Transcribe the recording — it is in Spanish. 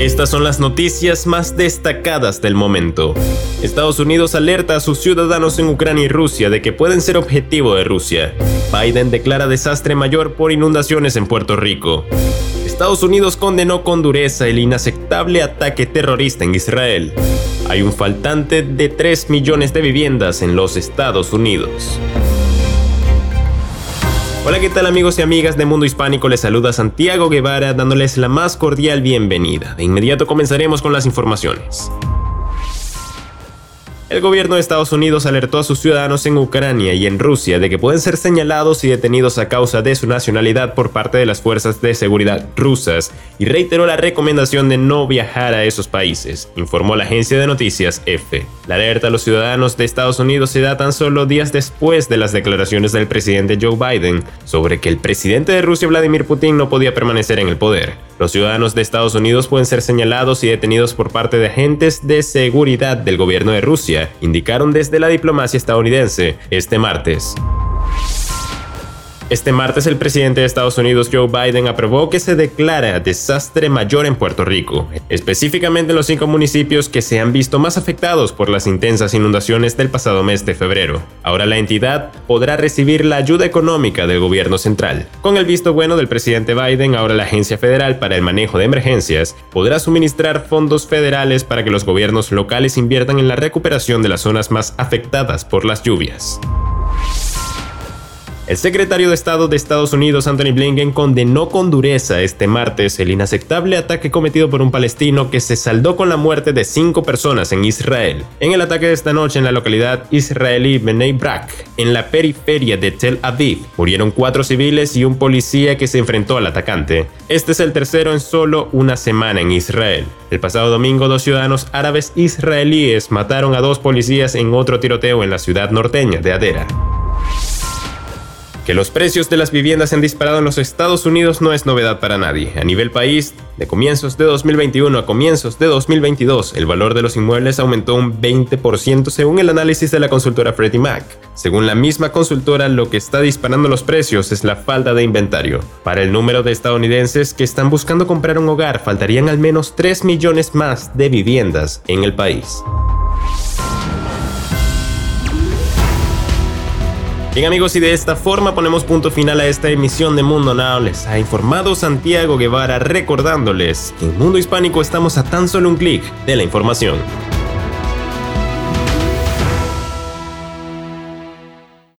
Estas son las noticias más destacadas del momento. Estados Unidos alerta a sus ciudadanos en Ucrania y Rusia de que pueden ser objetivo de Rusia. Biden declara desastre mayor por inundaciones en Puerto Rico. Estados Unidos condenó con dureza el inaceptable ataque terrorista en Israel. Hay un faltante de 3 millones de viviendas en los Estados Unidos. Hola, ¿qué tal amigos y amigas de Mundo Hispánico? Les saluda Santiago Guevara dándoles la más cordial bienvenida. De inmediato comenzaremos con las informaciones. El gobierno de Estados Unidos alertó a sus ciudadanos en Ucrania y en Rusia de que pueden ser señalados y detenidos a causa de su nacionalidad por parte de las fuerzas de seguridad rusas y reiteró la recomendación de no viajar a esos países, informó la agencia de noticias EFE. La alerta a los ciudadanos de Estados Unidos se da tan solo días después de las declaraciones del presidente Joe Biden sobre que el presidente de Rusia Vladimir Putin no podía permanecer en el poder. Los ciudadanos de Estados Unidos pueden ser señalados y detenidos por parte de agentes de seguridad del gobierno de Rusia, indicaron desde la diplomacia estadounidense este martes. Este martes el presidente de Estados Unidos Joe Biden aprobó que se declara desastre mayor en Puerto Rico, específicamente en los cinco municipios que se han visto más afectados por las intensas inundaciones del pasado mes de febrero. Ahora la entidad podrá recibir la ayuda económica del gobierno central. Con el visto bueno del presidente Biden, ahora la Agencia Federal para el Manejo de Emergencias podrá suministrar fondos federales para que los gobiernos locales inviertan en la recuperación de las zonas más afectadas por las lluvias. El secretario de Estado de Estados Unidos, Anthony Blinken, condenó con dureza este martes el inaceptable ataque cometido por un palestino que se saldó con la muerte de cinco personas en Israel. En el ataque de esta noche en la localidad israelí Bnei Brak, en la periferia de Tel Aviv, murieron cuatro civiles y un policía que se enfrentó al atacante. Este es el tercero en solo una semana en Israel. El pasado domingo, dos ciudadanos árabes israelíes mataron a dos policías en otro tiroteo en la ciudad norteña de Adera. Que los precios de las viviendas han disparado en los Estados Unidos no es novedad para nadie. A nivel país, de comienzos de 2021 a comienzos de 2022, el valor de los inmuebles aumentó un 20% según el análisis de la consultora Freddie Mac. Según la misma consultora, lo que está disparando los precios es la falta de inventario. Para el número de estadounidenses que están buscando comprar un hogar, faltarían al menos 3 millones más de viviendas en el país. Bien amigos, y de esta forma ponemos punto final a esta emisión de Mundo Now. Les ha informado Santiago Guevara recordándoles que en Mundo Hispánico estamos a tan solo un clic de la información.